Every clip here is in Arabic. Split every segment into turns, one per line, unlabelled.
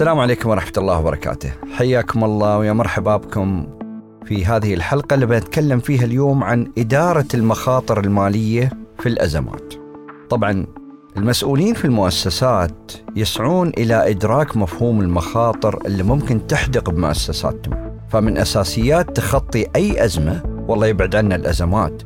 السلام عليكم ورحمة الله وبركاته. حياكم الله ويا مرحبا بكم في هذه الحلقة اللي بنتكلم فيها اليوم عن إدارة المخاطر المالية في الأزمات. طبعا المسؤولين في المؤسسات يسعون إلى إدراك مفهوم المخاطر اللي ممكن تحدق بمؤسساتهم. فمن أساسيات تخطي أي أزمة والله يبعد عنا الأزمات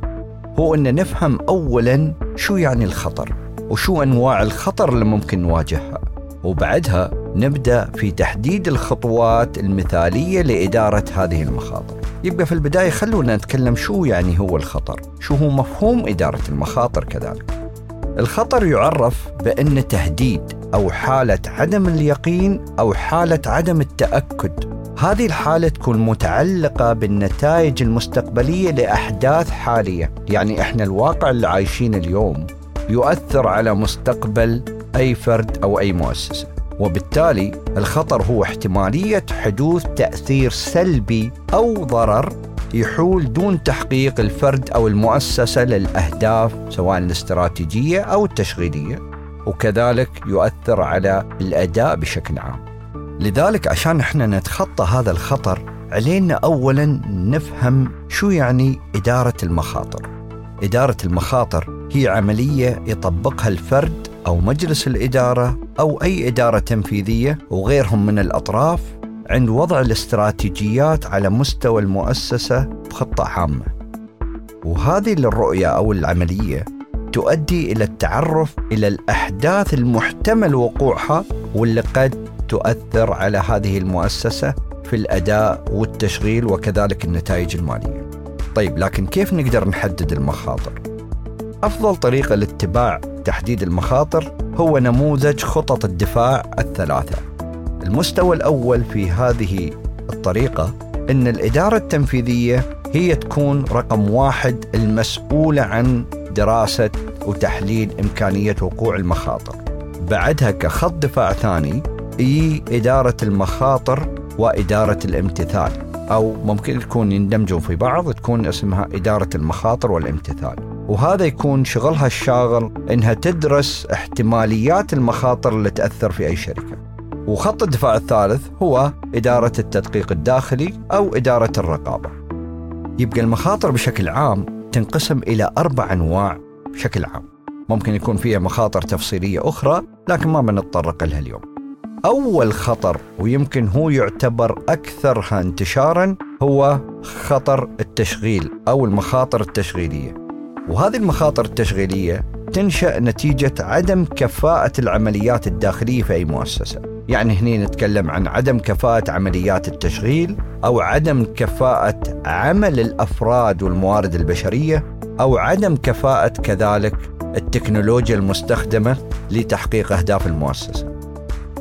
هو أن نفهم أولا شو يعني الخطر وشو أنواع الخطر اللي ممكن نواجهها وبعدها نبدأ في تحديد الخطوات المثالية لإدارة هذه المخاطر. يبقى في البداية خلونا نتكلم شو يعني هو الخطر، شو هو مفهوم إدارة المخاطر كذلك. الخطر يعرف بأن تهديد أو حالة عدم اليقين أو حالة عدم التأكد. هذه الحالة تكون متعلقة بالنتائج المستقبلية لأحداث حالية، يعني إحنا الواقع اللي عايشين اليوم يؤثر على مستقبل أي فرد أو أي مؤسسة. وبالتالي الخطر هو احتمالية حدوث تأثير سلبي أو ضرر يحول دون تحقيق الفرد أو المؤسسة للأهداف سواء الاستراتيجية أو التشغيلية وكذلك يؤثر على الأداء بشكل عام. لذلك عشان إحنا نتخطى هذا الخطر علينا اولا نفهم شو يعني إدارة المخاطر. إدارة المخاطر هي عملية يطبقها الفرد أو مجلس الإدارة أو أي إدارة تنفيذية وغيرهم من الأطراف عند وضع الاستراتيجيات على مستوى المؤسسة بخطة عامة. وهذه الرؤيه أو العملية تؤدي إلى التعرف إلى الأحداث المحتمل وقوعها واللي قد تؤثر على هذه المؤسسة في الأداء والتشغيل وكذلك النتائج المالية. طيب لكن كيف نقدر نحدد المخاطر؟ أفضل طريقة لاتباع تحديد المخاطر هو نموذج خطط الدفاع الثلاثة. المستوى الأول في هذه الطريقة أن الإدارة التنفيذية هي تكون رقم واحد المسؤولة عن دراسة وتحليل إمكانية وقوع المخاطر. بعدها كخط دفاع ثاني هي إدارة المخاطر وإدارة الامتثال أو ممكن تكون يندمجون في بعض تكون اسمها إدارة المخاطر والامتثال. وهذا يكون شغلها الشاغل إنها تدرس احتماليات المخاطر اللي تأثر في أي شركة. وخط الدفاع الثالث هو إدارة التدقيق الداخلي أو إدارة الرقابة. يبقى المخاطر بشكل عام تنقسم إلى أربع أنواع بشكل عام. ممكن يكون فيها مخاطر تفصيلية أخرى لكن ما بنتطرق لها اليوم. أول خطر ويمكن هو يعتبر أكثرها انتشارا هو خطر التشغيل أو المخاطر التشغيلية. وهذه المخاطر التشغيلية تنشأ نتيجة عدم كفاءة العمليات الداخلية في أي مؤسسة. يعني هنا نتكلم عن عدم كفاءة عمليات التشغيل أو عدم كفاءة عمل الأفراد والموارد البشرية أو عدم كفاءة كذلك التكنولوجيا المستخدمة لتحقيق أهداف المؤسسة.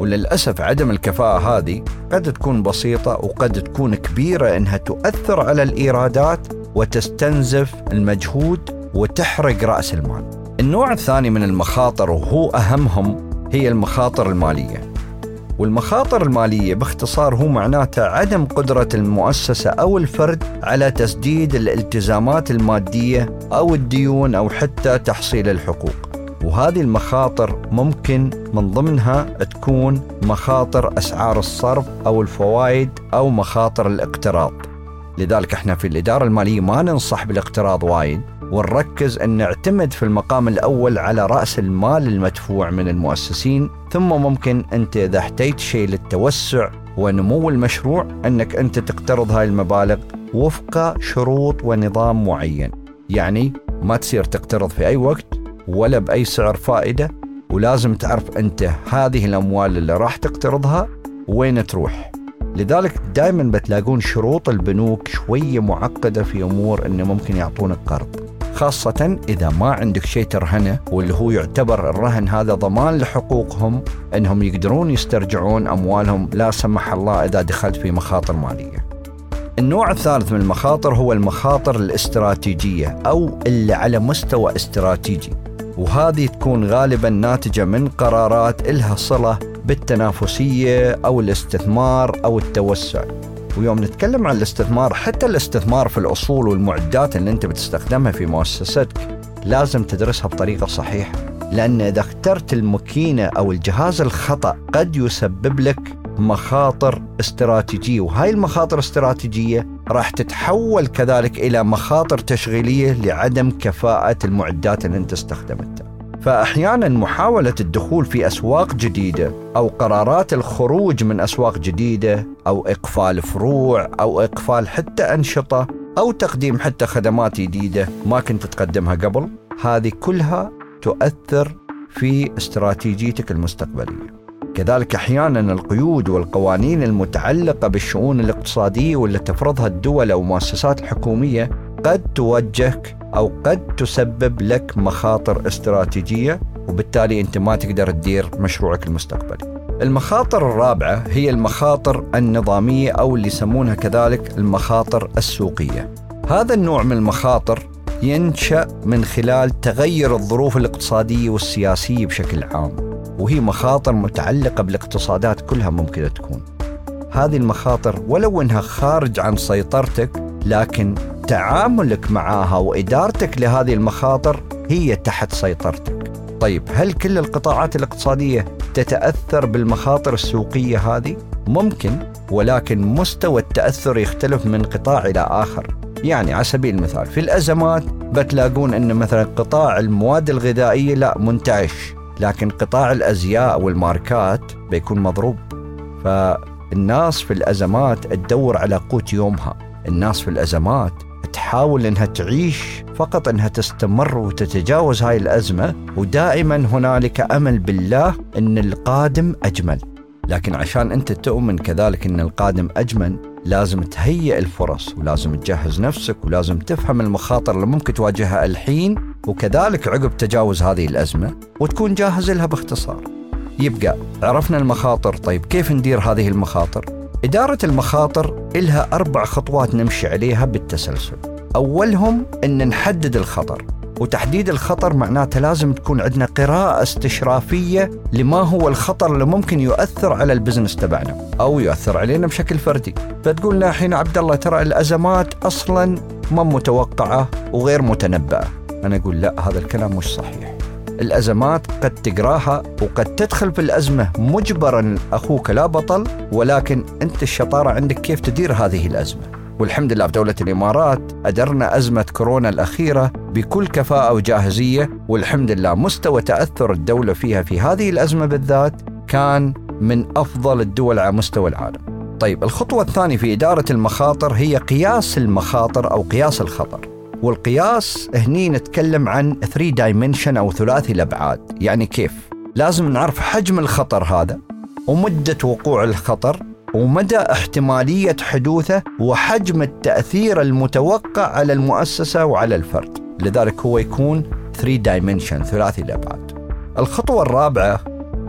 وللأسف عدم الكفاءة هذه قد تكون بسيطة وقد تكون كبيرة إنها تؤثر على الإيرادات وتستنزف المجهود وتحرق رأس المال. النوع الثاني من المخاطر وهو أهمهم هي المخاطر المالية. والمخاطر المالية باختصار هو معناته عدم قدرة المؤسسة أو الفرد على تسديد الالتزامات المادية أو الديون أو حتى تحصيل الحقوق. وهذه المخاطر ممكن من ضمنها تكون مخاطر أسعار الصرف أو الفوائد أو مخاطر الاقتراض. لذلك إحنا في الإدارة المالية ما ننصح بالاقتراض وايد. ونركز أن نعتمد في المقام الأول على رأس المال المدفوع من المؤسسين ثم ممكن أنت إذا احتجت شيء للتوسع ونمو المشروع أنك أنت تقترض هاي المبالغ وفق شروط ونظام معين. يعني ما تصير تقترض في أي وقت ولا بأي سعر فائدة ولازم تعرف أنت هذه الأموال اللي راح تقترضها وين تروح. لذلك دائما بتلاقون شروط البنوك شوية معقدة في أمور أنه ممكن يعطونك قرض. خاصة إذا ما عندك شيء ترهنه واللي هو يعتبر الرهن هذا ضمان لحقوقهم أنهم يقدرون يسترجعون أموالهم لا سمح الله إذا دخلت في مخاطر مالية. النوع الثالث من المخاطر هو المخاطر الاستراتيجية أو اللي على مستوى استراتيجي وهذه تكون غالبا ناتجة من قرارات إلها صلة بالتنافسية أو الاستثمار أو التوسع. ويوم نتكلم عن الاستثمار حتى الاستثمار في الأصول والمعدات اللي أنت بتستخدمها في مؤسستك لازم تدرسها بطريقة صحيحة لأن إذا اخترت الماكينة أو الجهاز الخطأ قد يسبب لك مخاطر استراتيجية وهاي المخاطر الاستراتيجية راح تتحول كذلك إلى مخاطر تشغيلية لعدم كفاءة المعدات اللي أنت استخدمتها. فأحيانا محاولة الدخول في أسواق جديدة أو قرارات الخروج من أسواق جديدة أو إقفال فروع أو إقفال حتى أنشطة أو تقديم حتى خدمات جديدة ما كنت تقدمها قبل هذه كلها تؤثر في استراتيجيتك المستقبلية. كذلك أحيانا القيود والقوانين المتعلقة بالشؤون الاقتصادية واللي تفرضها الدول أو المؤسسات الحكوميه قد توجهك أو قد تسبب لك مخاطر استراتيجية وبالتالي أنت ما تقدر تدير مشروعك المستقبلي. المخاطر الرابعة هي المخاطر النظامية أو اللي يسمونها كذلك المخاطر السوقية. هذا النوع من المخاطر ينشأ من خلال تغير الظروف الاقتصادية والسياسية بشكل عام وهي مخاطر متعلقة بالاقتصادات كلها ممكن تكون هذه المخاطر ولو إنها خارج عن سيطرتك لكن تعاملك معها وإدارتك لهذه المخاطر هي تحت سيطرتك. طيب هل كل القطاعات الاقتصادية تتأثر بالمخاطر السوقية هذه؟ ممكن ولكن مستوى التأثر يختلف من قطاع إلى آخر. يعني على سبيل المثال في الأزمات بتلاقون أن مثلا قطاع المواد الغذائية لا منتعش لكن قطاع الأزياء والماركات بيكون مضروب. فالناس في الأزمات تدور على قوت يومها. الناس في الأزمات تحاول إنها تعيش فقط إنها تستمر وتتجاوز هاي الأزمة ودائما هنالك أمل بالله إن القادم أجمل لكن عشان أنت تؤمن كذلك إن القادم أجمل لازم تهيئ الفرص ولازم تجهز نفسك ولازم تفهم المخاطر اللي ممكن تواجهها الحين وكذلك عقب تجاوز هذه الأزمة وتكون جاهز لها باختصار. يبقى عرفنا المخاطر طيب كيف ندير هذه المخاطر؟ إدارة المخاطر إلها أربع خطوات نمشي عليها بالتسلسل. أولهم أن نحدد الخطر وتحديد الخطر معناته لازم تكون عندنا قراءة استشرافية لما هو الخطر اللي ممكن يؤثر على البزنس تبعنا أو يؤثر علينا بشكل فردي. فتقول لنا الحين عبد الله ترى الأزمات أصلا ما متوقعة وغير متنبأة. أنا أقول لا هذا الكلام مش صحيح. الأزمات قد تقراها وقد تدخل في الأزمة مجبرا أخوك لا بطل ولكن أنت الشطارة عندك كيف تدير هذه الأزمة؟ والحمد لله في دولة الإمارات أدرنا أزمة كورونا الأخيرة بكل كفاءة وجاهزية والحمد لله مستوى تأثر الدولة فيها في هذه الأزمة بالذات كان من أفضل الدول على مستوى العالم. طيب الخطوة الثانية في إدارة المخاطر هي قياس المخاطر أو قياس الخطر. والقياس هني نتكلم عن 3 دايمنشن أو ثلاثي الأبعاد. يعني كيف؟ لازم نعرف حجم الخطر هذا ومدة وقوع الخطر ومدى احتمالية حدوثه وحجم التأثير المتوقع على المؤسسة وعلى الفرد. لذلك هو يكون 3 dimension ثلاثي الأبعاد. الخطوة الرابعة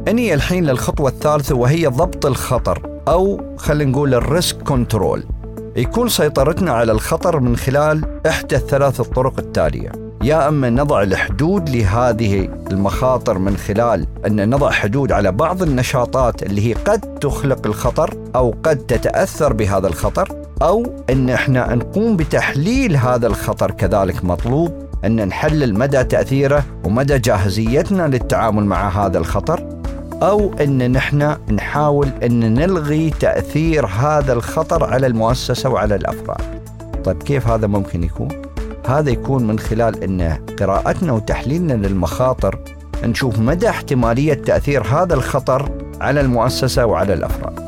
أني الحين للخطوة الثالثة وهي ضبط الخطر أو خلينا نقول ال risk control يكون سيطرتنا على الخطر من خلال إحدى الثلاث الطرق التالية. يا أما نضع الحدود لهذه المخاطر من خلال أن نضع حدود على بعض النشاطات اللي هي قد تخلق الخطر أو قد تتأثر بهذا الخطر أو أن إحنا نقوم بتحليل هذا الخطر كذلك مطلوب أن نحلل مدى تأثيره ومدى جاهزيتنا للتعامل مع هذا الخطر. أو إن نحن نحاول إن نلغي تأثير هذا الخطر على المؤسسة وعلى الأفراد. طيب كيف هذا ممكن يكون؟ هذا يكون من خلال إن قراءتنا وتحليلنا للمخاطر نشوف مدى احتمالية تأثير هذا الخطر على المؤسسة وعلى الأفراد.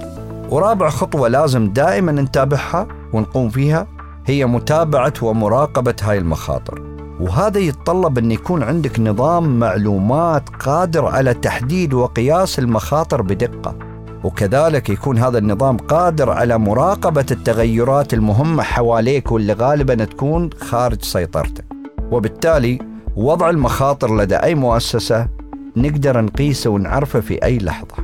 ورابع خطوة لازم دائما نتابعها ونقوم فيها هي متابعة ومراقبة هاي المخاطر. وهذا يتطلب أن يكون عندك نظام معلومات قادر على تحديد وقياس المخاطر بدقة. وكذلك يكون هذا النظام قادر على مراقبة التغيرات المهمة حواليك واللي غالبا تكون خارج سيطرتك وبالتالي وضع المخاطر لدى أي مؤسسة نقدر نقيسه ونعرفه في أي لحظة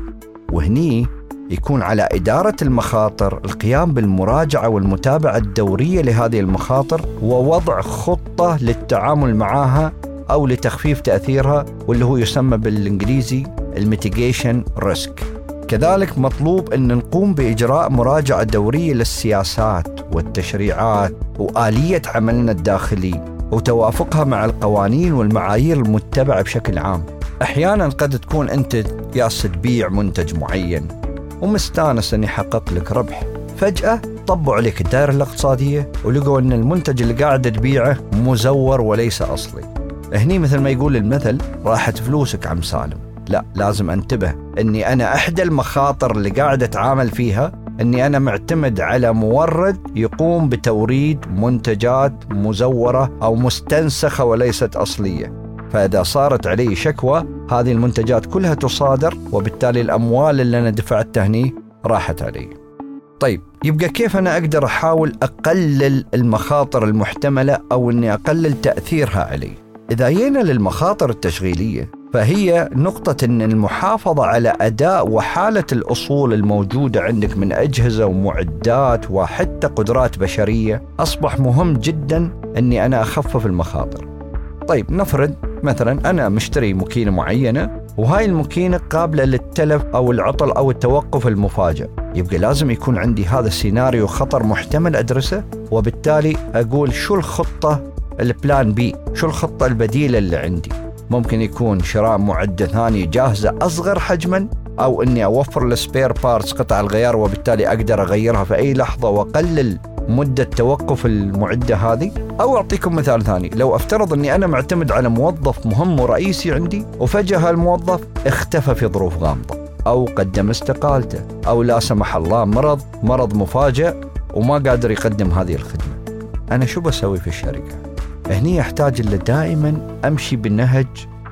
وهني يكون على إدارة المخاطر القيام بالمراجعة والمتابعة الدورية لهذه المخاطر ووضع خطة للتعامل معها أو لتخفيف تأثيرها واللي هو يسمى بالإنجليزي ال mitigation risk كذلك مطلوب أن نقوم بإجراء مراجعة دورية للسياسات والتشريعات وآلية عملنا الداخلي وتوافقها مع القوانين والمعايير المتبعة بشكل عام. أحيانا قد تكون أنت ياس تبيع منتج معين. ومستانس أن يحقق لك ربح. فجأة طبوا عليك الدائرة الاقتصادية ولقوا أن المنتج اللي قاعد تبيعه مزور وليس أصلي. هني مثل ما يقول المثل راحت فلوسك عم سالم. لا لازم أنتبه إني أنا احدى المخاطر اللي قاعد أتعامل فيها إني أنا معتمد على مورد يقوم بتوريد منتجات مزورة أو مستنسخة وليست أصلية. فإذا صارت علي شكوى هذه المنتجات كلها تصادر وبالتالي الأموال اللي أنا دفعتها هني راحت علي. طيب يبقى كيف أنا أقدر أحاول أقلل المخاطر المحتملة أو إني أقلل تأثيرها علي؟ إذا جينا للمخاطر التشغيلية فهي نقطة أن المحافظة على أداء وحالة الأصول الموجودة عندك من أجهزة ومعدات وحتى قدرات بشرية أصبح مهم جدا أني أنا أخفف المخاطر طيب نفرض مثلا أنا مشتري ماكينة معينة وهاي الماكينة قابلة للتلف أو العطل أو التوقف المفاجئ. يبقى لازم يكون عندي هذا السيناريو خطر محتمل أدرسه وبالتالي أقول شو الخطة ال plan B شو الخطة البديلة اللي عندي. ممكن يكون شراء معدة ثانية جاهزة أصغر حجما أو أني أوفر ال spare parts قطع الغيار وبالتالي أقدر أغيرها في أي لحظة وأقلل مدة توقف المعدة هذه. أو أعطيكم مثال ثاني. لو أفترض أني أنا معتمد على موظف مهم ورئيسي عندي وفجأة هالموظف اختفى في ظروف غامضة أو قدم استقالته أو لا سمح الله مرض مرض مفاجئ وما قادر يقدم هذه الخدمة. أنا شو بسوي في الشركة؟ هني أحتاج إلا دائما أمشي بنهج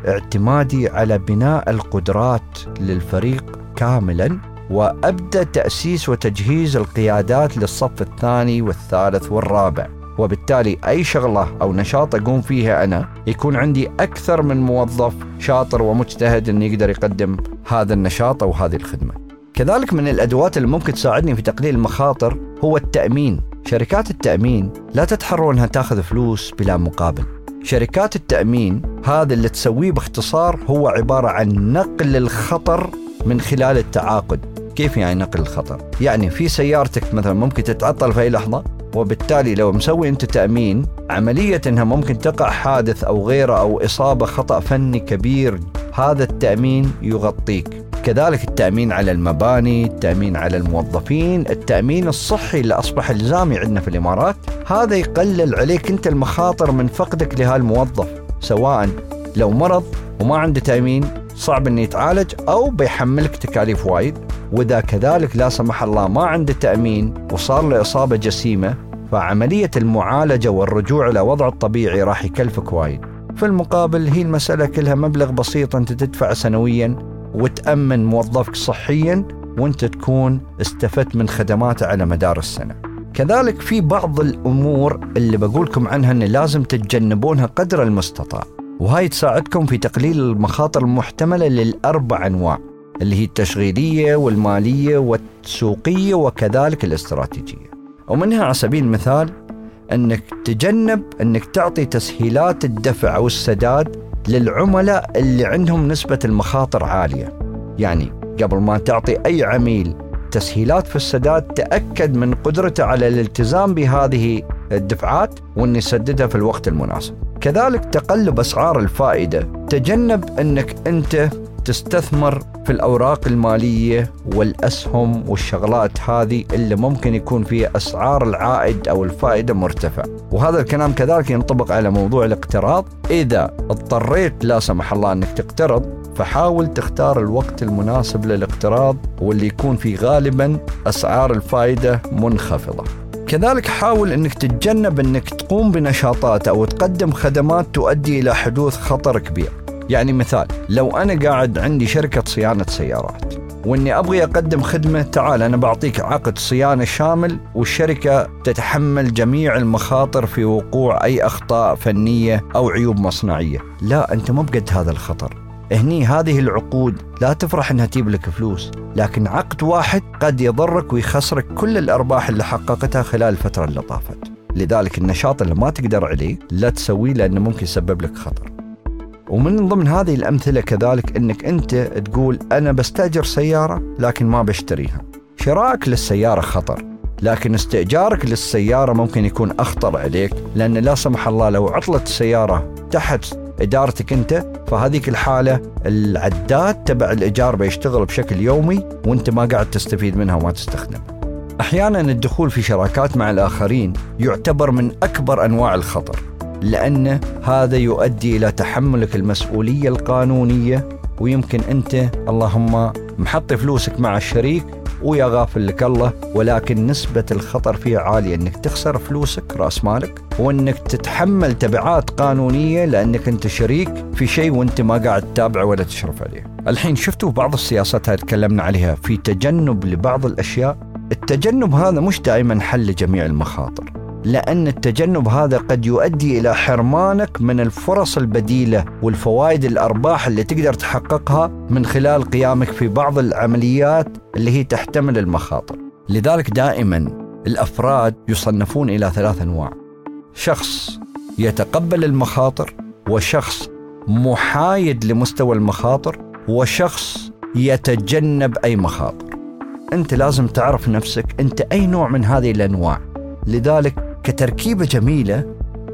اعتمادي على بناء القدرات للفريق كاملا. وابدا تأسيس وتجهيز القيادات للصف الثاني والثالث والرابع وبالتالي أي شغلة أو نشاط أقوم فيها أنا يكون عندي أكثر من موظف شاطر ومجتهد إنه يقدر يقدم هذا النشاط أو هذه الخدمة. كذلك من الأدوات اللي ممكن تساعدني في تقليل المخاطر هو التأمين. شركات التأمين لا تتحروا إنها تأخذ فلوس بلا مقابل. شركات التأمين هذا اللي تسويه باختصار هو عبارة عن نقل الخطر من خلال التعاقد كيف يعني نقل الخطر؟ يعني في سيارتك مثلا ممكن تتعطل في أي لحظة وبالتالي لو مسوي أنت تأمين عملية أنها ممكن تقع حادث أو غيرة أو إصابة خطأ فني كبير هذا التأمين يغطيك كذلك التأمين على المباني التأمين على الموظفين التأمين الصحي اللي أصبح إلزامي عندنا في الإمارات هذا يقلل عليك أنت المخاطر من فقدك لهالموظف سواء لو مرض وما عنده تأمين صعب إنه يتعالج أو بيحملك تكاليف وايد وإذا كذلك لا سمح الله ما عنده تأمين وصار له إصابة جسيمة فعملية المعالجة والرجوع إلى وضعه الطبيعي راح يكلفك وايد. في المقابل هي المسألة كلها مبلغ بسيط أنت تدفعه سنويا وتأمن موظفك صحيا وأنت تكون استفدت من خدماته على مدار السنة. كذلك في بعض الأمور اللي بقولكم عنها إن لازم تتجنبونها قدر المستطاع. وهاي تساعدكم في تقليل المخاطر المحتملة للأربع أنواع اللي هي التشغيلية والمالية والسوقية وكذلك الاستراتيجية. ومنها على سبيل المثال أنك تجنب أنك تعطي تسهيلات الدفع أو السداد للعملاء اللي عندهم نسبة المخاطر عالية. يعني قبل ما تعطي أي عميل تسهيلات في السداد تأكد من قدرته على الالتزام بهذه الدفعات وأن يسددها في الوقت المناسب. كذلك تقلب أسعار الفائدة، تجنب أنك أنت تستثمر في الأوراق المالية والأسهم والشغلات هذه اللي ممكن يكون فيها أسعار العائد أو الفائدة مرتفع، وهذا الكلام كذلك ينطبق على موضوع الاقتراض، إذا اضطريت لا سمح الله أنك تقترض فحاول تختار الوقت المناسب للاقتراض واللي يكون فيه غالبا أسعار الفائدة منخفضة. كذلك حاول أنك تتجنب أنك تقوم بنشاطات أو تقدم خدمات تؤدي إلى حدوث خطر كبير. يعني مثال لو أنا قاعد عندي شركة صيانة سيارات وإني أبغي أقدم خدمة تعال أنا بعطيك عقد صيانة شامل والشركة تتحمل جميع المخاطر في وقوع أي أخطاء فنية أو عيوب مصنعية، لا أنت مو بقد هذا الخطر. هني هذه العقود لا تفرح إنها تجيب لك فلوس، لكن عقد واحد قد يضرك ويخسرك كل الأرباح اللي حققتها خلال الفترة اللي طافت. لذلك النشاط اللي ما تقدر عليه لا تسويه لأنه ممكن يسبب لك خطر. ومن ضمن هذه الأمثلة كذلك إنك أنت تقول أنا بستأجر سيارة لكن ما بشتريها. شرائك للسيارة خطر، لكن استئجارك للسيارة ممكن يكون أخطر عليك لأن لا سمح الله لو عطلت السياره تحت إدارتك أنت فهذيك الحالة العداد تبع الإيجار بيشتغل بشكل يومي وأنت ما قاعد تستفيد منها وما تستخدمها. أحيانا الدخول في شراكات مع الآخرين يعتبر من أكبر أنواع الخطر لأن هذا يؤدي إلى تحملك المسؤولية القانونية ويمكن أنت اللهم محط فلوسك مع الشريك ويا غافل لك الله ولكن نسبة الخطر فيها عالية إنك تخسر فلوسك رأس مالك وإنك تتحمل تبعات قانونية لأنك أنت شريك في شيء وأنت ما قاعد تتابعه ولا تشرف عليه. الحين شفتوا بعض السياسات هاي تكلمنا عليها في تجنب لبعض الأشياء التجنب هذا مش دائما حل لجميع المخاطر لأن التجنب هذا قد يؤدي إلى حرمانك من الفرص البديلة والفوائد الأرباح اللي تقدر تحققها من خلال قيامك في بعض العمليات اللي هي تحتمل المخاطر. لذلك دائما الأفراد يصنفون إلى ثلاث أنواع. شخص يتقبل المخاطر وشخص محايد لمستوى المخاطر وشخص يتجنب أي مخاطر. أنت لازم تعرف نفسك أنت أي نوع من هذه الأنواع. لذلك كتركيبة جميلة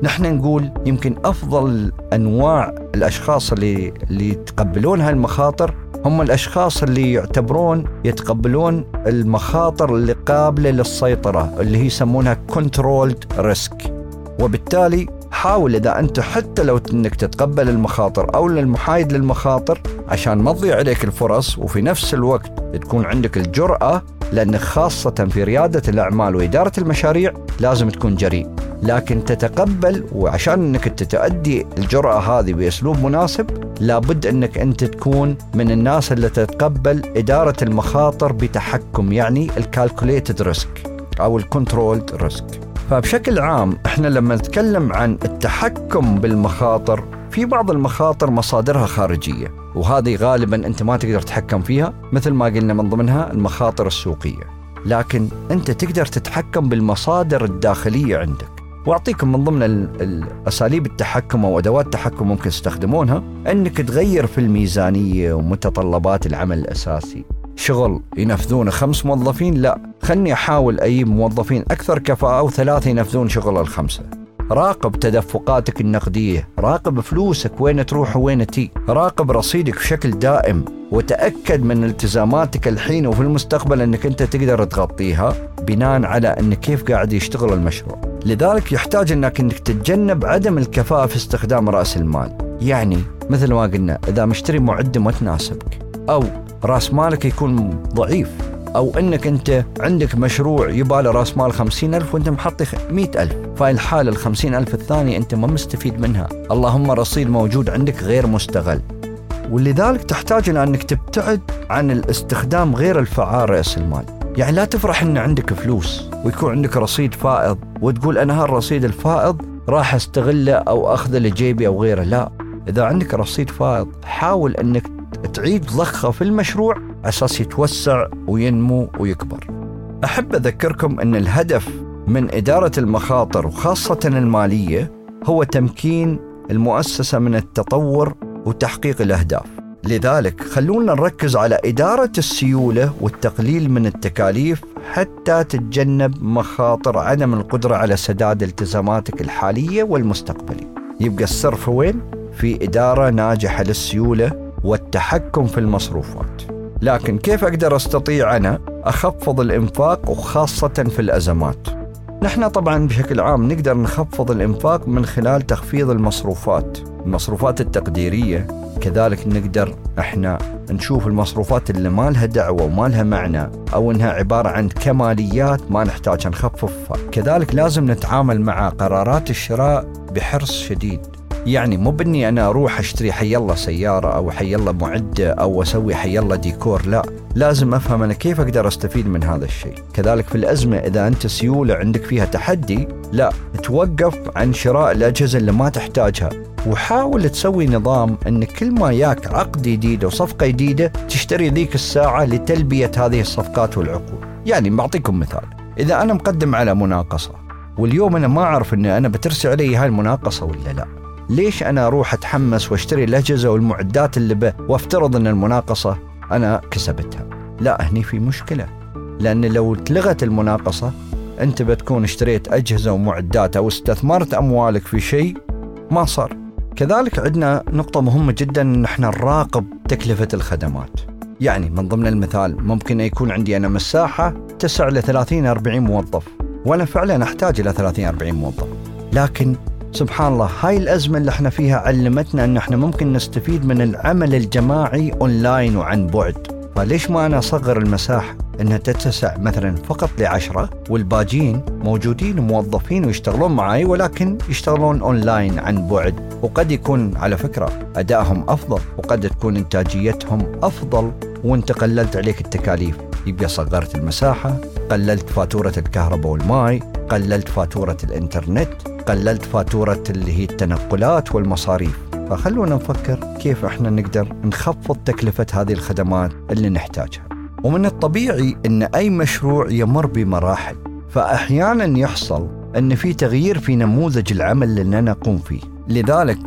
نحن نقول يمكن أفضل أنواع الأشخاص اللي اللي يتقبلون هالمخاطر هم الأشخاص اللي يعتبرون يتقبلون المخاطر اللي قابلة للسيطرة اللي هي يسمونها controlled risk وبالتالي حاول إذا أنت حتى لو إنك تتقبل المخاطر أو المحايد للمخاطر عشان ما تضيع عليك الفرص وفي نفس الوقت تكون عندك الجرأة لأن خاصة في ريادة الأعمال وإدارة المشاريع لازم تكون جريء. لكن تتقبل وعشان أنك انت تؤدي الجرأة هذه بأسلوب مناسب لابد أنك أنت تكون من الناس اللي تتقبل إدارة المخاطر بتحكم يعني ال calculated risk أو ال controlled risk فبشكل عام إحنا لما نتكلم عن التحكم بالمخاطر في بعض المخاطر مصادرها خارجية. وهذه غالبا أنت ما تقدر تتحكم فيها مثل ما قلنا من ضمنها المخاطر السوقية. لكن أنت تقدر تتحكم بالمصادر الداخلية عندك. وأعطيكم من ضمن الاساليب التحكم أو أدوات التحكم ممكن تستخدمونها أنك تغير في الميزانية ومتطلبات العمل الأساسي. شغل ينفذونه خمس موظفين؟ لا. خلني أحاول أجيب موظفين أكثر كفاءة وثلاثة ينفذون شغل الخمسة. راقب تدفقاتك النقدية راقب فلوسك وين تروح وين تي راقب رصيدك بشكل دائم وتأكد من التزاماتك الحين وفي المستقبل أنك أنت تقدر تغطيها بناء على أن كيف قاعد يشتغل المشروع. لذلك يحتاج أنك أنك تتجنب عدم الكفاءة في استخدام رأس المال. يعني مثل ما قلنا إذا مشتري معدة ما تناسبك أو رأس مالك يكون ضعيف. أو أنك أنت عندك مشروع يباله رأس مال خمسين ألف وأنت محطي مئة ألف. فهي الحالة الخمسين ألف الثانية أنت ما مستفيد منها. اللهم رصيد موجود عندك غير مستغل. ولذلك تحتاج إلى أنك تبتعد عن الاستخدام غير الفعال رأس المال. يعني لا تفرح أن عندك فلوس ويكون عندك رصيد فائض وتقول أنا هالرصيد الفائض راح أستغله أو أخذه لجيبي أو غيره. لا. إذا عندك رصيد فائض حاول أنك تعيد ضخه في المشروع أساس يتوسع وينمو ويكبر. أحب أذكركم أن الهدف من إدارة المخاطر وخاصة المالية هو تمكين المؤسسة من التطور وتحقيق الأهداف. لذلك خلونا نركز على إدارة السيولة والتقليل من التكاليف حتى تتجنب مخاطر عدم القدرة على سداد التزاماتك الحالية والمستقبلية. يبقى السر في وين؟ في إدارة ناجحة للسيولة والتحكم في المصروفات. لكن كيف أقدر أستطيع أنا أخفض الإنفاق وخاصة في الأزمات؟ نحن طبعا بشكل عام نقدر نخفض الإنفاق من خلال تخفيض المصروفات. المصروفات التقديرية كذلك نقدر إحنا نشوف المصروفات اللي ما لها دعوة وما لها معنى أو إنها عبارة عن كماليات ما نحتاج نخففها، كذلك لازم نتعامل مع قرارات الشراء بحرص شديد، يعني مو بإني أنا أروح أشتري حي الله سيارة أو حي الله معدة أو أسوي حي الله ديكور لا لازم أفهم أنا كيف أقدر أستفيد من هذا الشيء. كذلك في الأزمة إذا أنت سيولة عندك فيها تحدي لا توقف عن شراء الأجهزة اللي ما تحتاجها وحاول تسوي نظام إن كل ما ياك عقد جديد وصفقه جديدة تشتري ذيك الساعة لتلبية هذه الصفقات والعقود. يعني بعطيكم مثال إذا أنا مقدم على مناقصة واليوم أنا ما أعرف اني أنا بترسي علي هاي المناقصة ولا لا. ليش أنا أروح أتحمس وأشتري الاجهزه والمعدات اللي به وافترض أن المناقصة أنا كسبتها لا هني في مشكلة لأن لو اتلغت المناقصة أنت بتكون اشتريت أجهزة ومعدات أو استثمرت أموالك في شيء ما صار كذلك عندنا نقطة مهمة جدا إن إحنا نراقب تكلفة الخدمات. يعني من ضمن المثال ممكن يكون عندي أنا مساحة تسع ل 30 40 موظف وأنا فعلا أحتاج إلى 30 40 موظف. لكن سبحان الله هاي الأزمة اللي إحنا فيها علمتنا أن إحنا ممكن نستفيد من العمل الجماعي أونلاين وعن بعد. فليش ما أنا أصغر المساحة أنها تتسع مثلا فقط لعشرة والباجين موجودين موظفين ويشتغلون معي ولكن يشتغلون أونلاين عن بعد. وقد يكون على فكرة أدائهم أفضل وقد تكون إنتاجيتهم أفضل. وإنت قللت عليك التكاليف. يبقى صغرت المساحة قللت فاتورة الكهرباء والماء قللت فاتورة الإنترنت. قللت فاتورة اللي هي التنقلات والمصاريف. فخلونا نفكر كيف إحنا نقدر نخفض تكلفة هذه الخدمات اللي نحتاجها. ومن الطبيعي إن أي مشروع يمر بمراحل. فأحيانا يحصل إن في تغيير في نموذج العمل اللي نقوم فيه. لذلك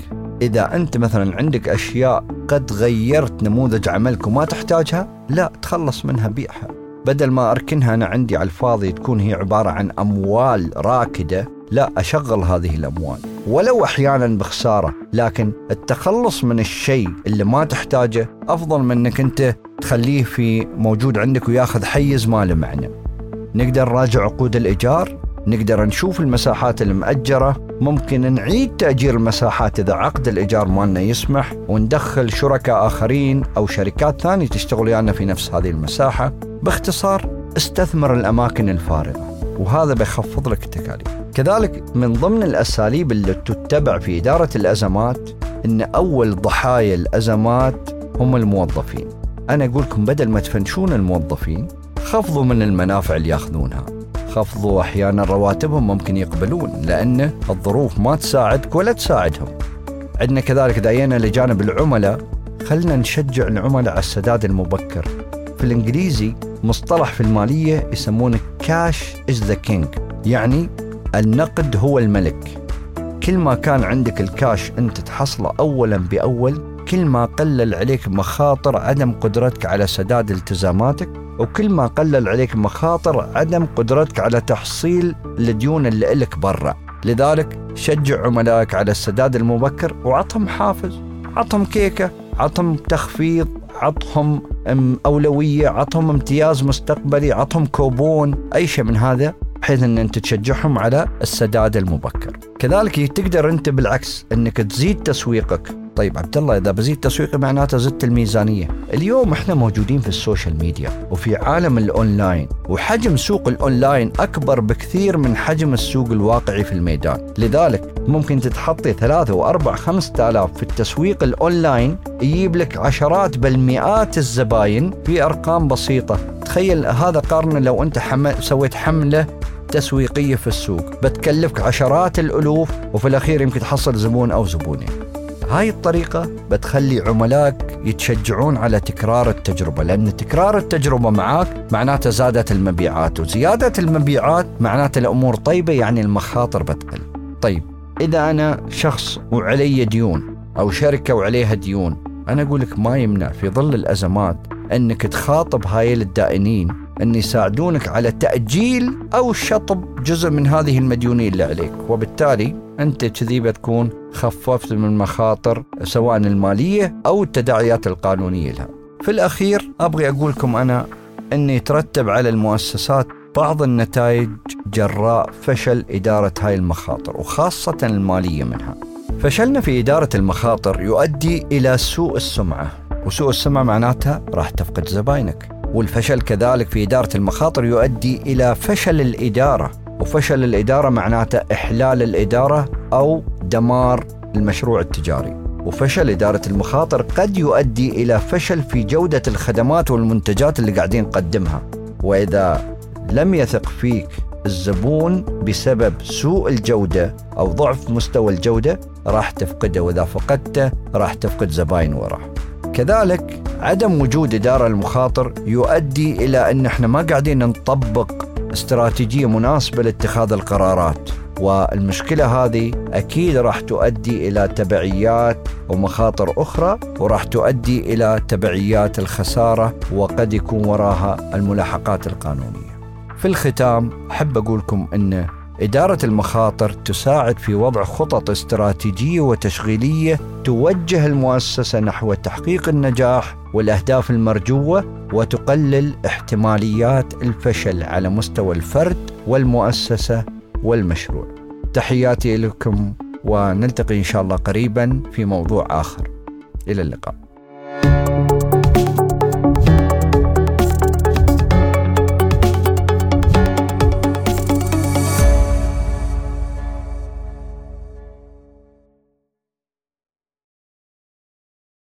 إذا أنت مثلا عندك أشياء قد غيرت نموذج عملك وما تحتاجها لا تخلص منها بيعها. بدل ما أركنها أنا عندي على الفاضي تكون هي عبارة عن أموال راكدة لا أشغل هذه الأموال ولو أحيانا بخسارة لكن التخلص من الشيء اللي ما تحتاجه أفضل من إنك أنت تخليه في موجود عندك وياخذ حيز ما له معنى. نقدر نراجع عقود الإيجار؟ نقدر نشوف المساحات المأجرة؟ ممكن نعيد تأجير المساحات إذا عقد الإيجار مالنا يسمح وندخل شركاء آخرين أو شركات ثانية تشتغل ويانا في نفس هذه المساحة. باختصار استثمر الأماكن الفارغة وهذا بيخفض لك التكاليف. كذلك من ضمن الأساليب اللي تتبع في إدارة الأزمات أن أول ضحايا الأزمات هم الموظفين. أنا أقول لكم بدل ما تفنشون الموظفين خفضوا من المنافع اللي ياخذونها. خفضوا أحيانا رواتبهم ممكن يقبلون لأن الظروف ما تساعدك ولا تساعدهم. عندنا كذلك داينا لجانب العملاء. خلنا نشجع العملاء على السداد المبكر. في الإنجليزي مصطلح في المالية يسمونه cash is the king يعني النقد هو الملك. كل ما كان عندك الكاش أنت تحصله اولا بأول كل ما قلل عليك مخاطر عدم قدرتك على سداد التزاماتك وكل ما قلل عليك مخاطر عدم قدرتك على تحصيل الديون اللي لك برا. لذلك شجع عملائك على السداد المبكر وعطهم حافز عطهم كيكة عطهم تخفيض عطهم أولوية عطهم امتياز مستقبلي عطهم كوبون أي شيء من هذا. بحيث إن أنت تشجعهم على السداد المبكر. كذلك تقدر أنت بالعكس إنك تزيد تسويقك. طيب عبد الله إذا بزيد تسويقي معناته زدت الميزانيه، اليوم إحنا موجودين في ال social media وفي عالم الأونلاين وحجم سوق الأونلاين أكبر بكثير من حجم السوق الواقعي في الميدان، لذلك ممكن تتحطي ثلاثة وأربع خمسة آلاف في التسويق الأونلاين يجيب لك عشرات بل مئات الزباين. في أرقام بسيطة. تخيل هذا قارن لو أنت حمل سويت حملة تسويقية في السوق. بتكلفك عشرات الألوف وفي الأخير يمكن تحصل زبون أو زبونين هاي الطريقة بتخلي عملائك يتشجعون على تكرار التجربة لأن تكرار التجربة معاك معناته زادت المبيعات وزيادة المبيعات معناته الأمور طيبة يعني المخاطر بتقل. طيب إذا أنا شخص وعلي ديون أو شركة وعليها ديون أنا أقول لك ما يمنع في ظل الأزمات أنك تخاطب هاي الدائنين أن يساعدونك على تأجيل أو شطب جزء من هذه المديونية اللي عليك. وبالتالي أنت كذي بتكون خففت من مخاطر سواء المالية أو التداعيات القانونية لها. في الأخير أبغي أقول لكم أنا أن يترتب على المؤسسات بعض النتائج جراء فشل إدارة هاي المخاطر وخاصة المالية منها. فشلنا في إدارة المخاطر يؤدي إلى سوء السمعة. وسوء السمعة معناتها راح تفقد زباينك. والفشل كذلك في إدارة المخاطر يؤدي إلى فشل الإدارة. وفشل الإدارة معناته إحلال الإدارة أو دمار المشروع التجاري. وفشل إدارة المخاطر قد يؤدي إلى فشل في جودة الخدمات والمنتجات اللي قاعدين نقدمها. وإذا لم يثق فيك الزبون بسبب سوء الجودة أو ضعف مستوى الجودة راح تفقده. وإذا فقدته راح تفقد زباين وراه. كذلك عدم وجود إدارة المخاطر يؤدي إلى أن إحنا ما قاعدين نطبق استراتيجية مناسبة لاتخاذ القرارات. والمشكلة هذه أكيد راح تؤدي إلى تبعيات ومخاطر أخرى وراح تؤدي إلى تبعيات الخسارة وقد يكون وراها الملاحقات القانونية. في الختام أحب أقول لكم أن إدارة المخاطر تساعد في وضع خطط استراتيجية وتشغيلية توجه المؤسسة نحو تحقيق النجاح والأهداف المرجوة وتقلل احتماليات الفشل على مستوى الفرد والمؤسسة والمشروع. تحياتي لكم ونلتقي إن شاء الله قريبا في موضوع آخر. إلى اللقاء.